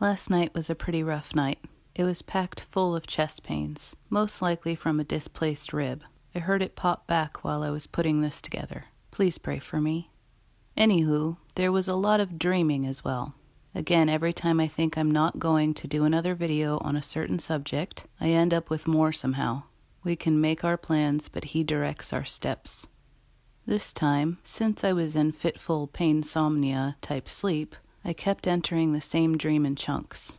Last night was a pretty rough night. It was packed full of chest pains, most likely from a displaced rib. I heard it pop back while I was putting this together. Please pray for me. Anywho, there was a lot of dreaming as well. Again, every time I think I'm not going to do another video on a certain subject, I end up with more somehow. We can make our plans, but He directs our steps. This time, since I was in fitful painsomnia type sleep, I kept entering the same dream in chunks.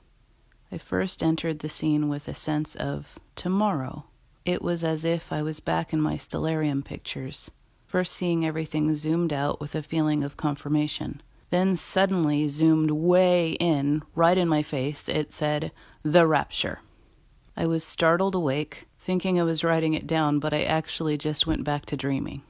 I first entered the scene with a sense of tomorrow. It was as if I was back in my stellarium pictures, first seeing everything zoomed out with a feeling of confirmation. Then suddenly zoomed way in, right in my face, it said, The Rapture. I was startled awake, thinking I was writing it down, but I actually just went back to dreaming.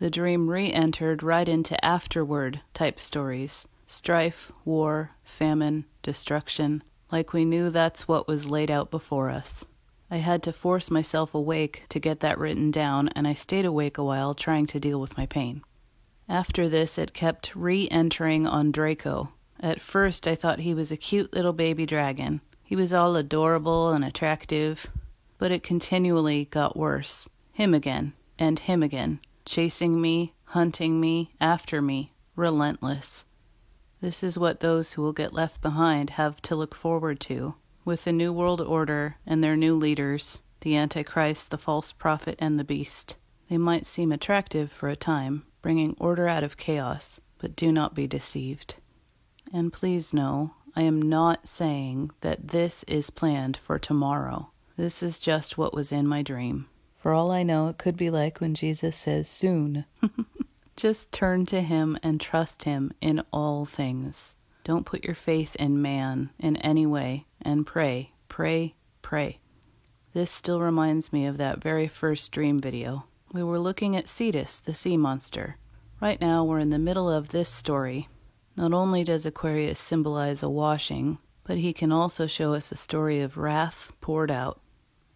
The dream re entered right into afterward type stories strife, war, famine, destruction, like we knew that's what was laid out before us. I had to force myself awake to get that written down, and I stayed awake a while trying to deal with my pain. After this, it kept re entering on Draco. At first, I thought he was a cute little baby dragon. He was all adorable and attractive, but it continually got worse. Him again, and him again, chasing me, hunting me, after me, relentless. This is what those who will get left behind have to look forward to. With the New World Order and their new leaders, the Antichrist, the false prophet, and the beast. They might seem attractive for a time, bringing order out of chaos, but do not be deceived. And please know, I am not saying that this is planned for tomorrow. This is just what was in my dream. For all I know, it could be like when Jesus says soon. just turn to Him and trust Him in all things. Don't put your faith in man in any way and pray, pray, pray. This still reminds me of that very first dream video. We were looking at Cetus, the sea monster. Right now, we're in the middle of this story. Not only does Aquarius symbolize a washing, but he can also show us a story of wrath poured out.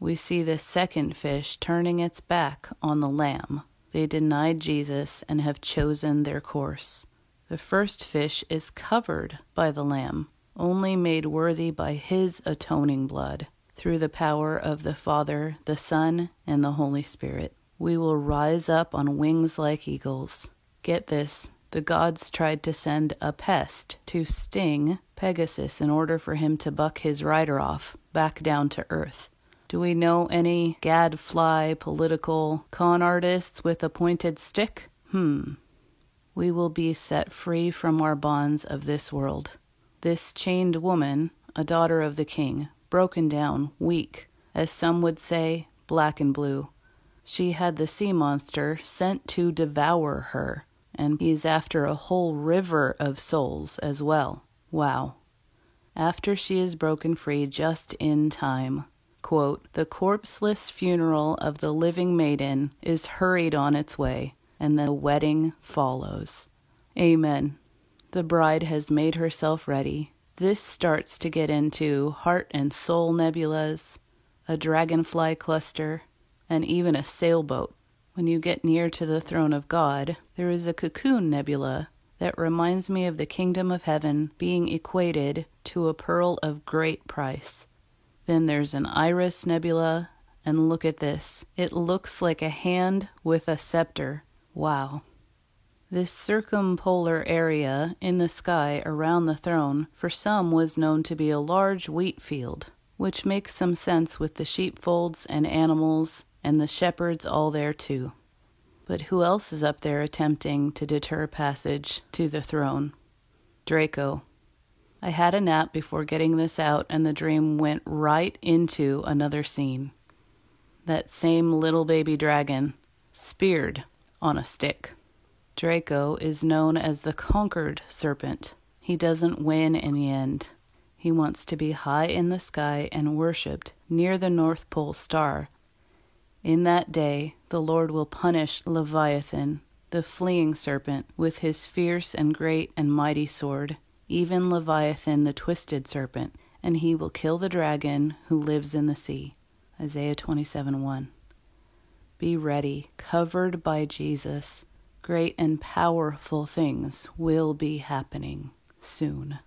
We see this second fish turning its back on the Lamb. They denied Jesus and have chosen their course. The first fish is covered by the Lamb, only made worthy by his atoning blood, through the power of the Father, the Son, and the Holy Spirit. We will rise up on wings like eagles. Get this the gods tried to send a pest to sting Pegasus in order for him to buck his rider off back down to earth. Do we know any gadfly political con artists with a pointed stick? Hmm. We will be set free from our bonds of this world. This chained woman, a daughter of the king, broken down, weak, as some would say, black and blue she had the sea monster sent to devour her, and he's after a whole river of souls as well. Wow. After she is broken free just in time. Quote, the corpseless funeral of the living maiden is hurried on its way, and the wedding follows. Amen. The bride has made herself ready. This starts to get into heart and soul nebulas, a dragonfly cluster, and even a sailboat. When you get near to the throne of God, there is a cocoon nebula that reminds me of the kingdom of heaven being equated to a pearl of great price. Then there's an iris nebula, and look at this. It looks like a hand with a scepter. Wow. This circumpolar area in the sky around the throne for some was known to be a large wheat field, which makes some sense with the sheepfolds and animals and the shepherds all there too. But who else is up there attempting to deter passage to the throne? Draco. I had a nap before getting this out, and the dream went right into another scene. That same little baby dragon, speared on a stick. Draco is known as the conquered serpent. He doesn't win in the end. He wants to be high in the sky and worshipped near the North Pole star in that day the Lord will punish Leviathan, the fleeing serpent, with his fierce and great and mighty sword, even Leviathan the twisted serpent, and he will kill the dragon who lives in the sea. Isaiah 27 1. Be ready, covered by Jesus. Great and powerful things will be happening soon.